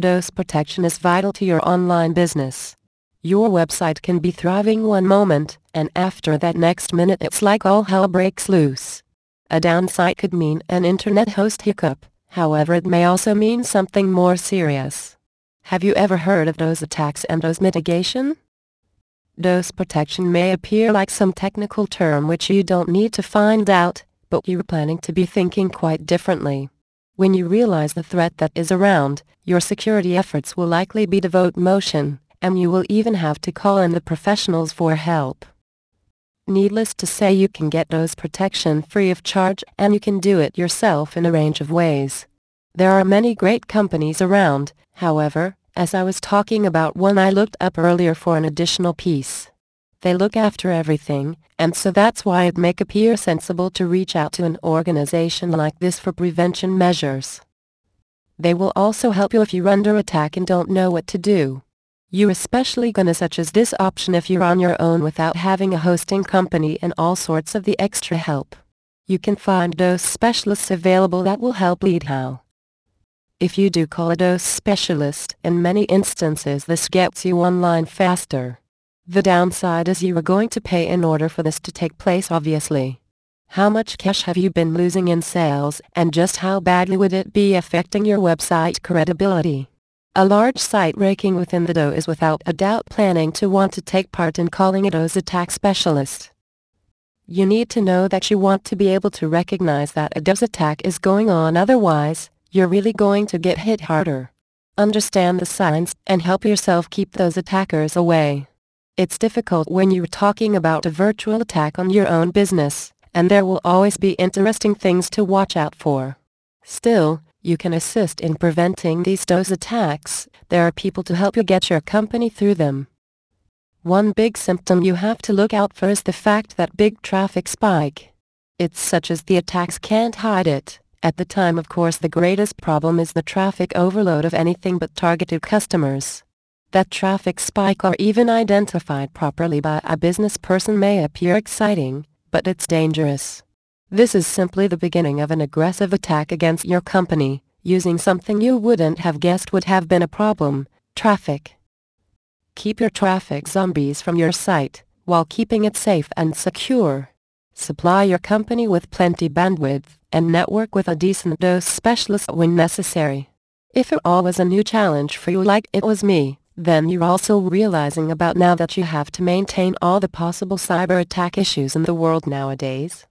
DOS protection is vital to your online business. Your website can be thriving one moment, and after that next minute it's like all hell breaks loose. A downside could mean an internet host hiccup, however it may also mean something more serious. Have you ever heard of DOS attacks and DOS mitigation? DOS protection may appear like some technical term which you don't need to find out, but you're planning to be thinking quite differently. When you realize the threat that is around, your security efforts will likely be devote motion, and you will even have to call in the professionals for help. Needless to say you can get DOS protection free of charge and you can do it yourself in a range of ways. There are many great companies around, however, as I was talking about one I looked up earlier for an additional piece. They look after everything, and so that's why it make appear sensible to reach out to an organization like this for prevention measures. They will also help you if you're under attack and don't know what to do. You're especially gonna such as this option if you're on your own without having a hosting company and all sorts of the extra help. You can find DOS specialists available that will help lead how. If you do call a DOS specialist, in many instances this gets you online faster. The downside is you are going to pay in order for this to take place obviously. How much cash have you been losing in sales and just how badly would it be affecting your website credibility? A large site raking within the DOS is without a doubt planning to want to take part in calling a DOS attack specialist. You need to know that you want to be able to recognize that a DOS attack is going on otherwise, you're really going to get hit harder. Understand the signs and help yourself keep those attackers away. It's difficult when you're talking about a virtual attack on your own business, and there will always be interesting things to watch out for. Still, you can assist in preventing these DOS attacks, there are people to help you get your company through them. One big symptom you have to look out for is the fact that big traffic spike. It's such as the attacks can't hide it. At the time of course the greatest problem is the traffic overload of anything but targeted customers. That traffic spike or even identified properly by a business person may appear exciting, but it's dangerous. This is simply the beginning of an aggressive attack against your company, using something you wouldn't have guessed would have been a problem, traffic. Keep your traffic zombies from your site, while keeping it safe and secure. Supply your company with plenty bandwidth, and network with a decent DOS specialist when necessary. If it all was a new challenge for you like it was me, then you're also realizing about now that you have to maintain all the possible cyber attack issues in the world nowadays.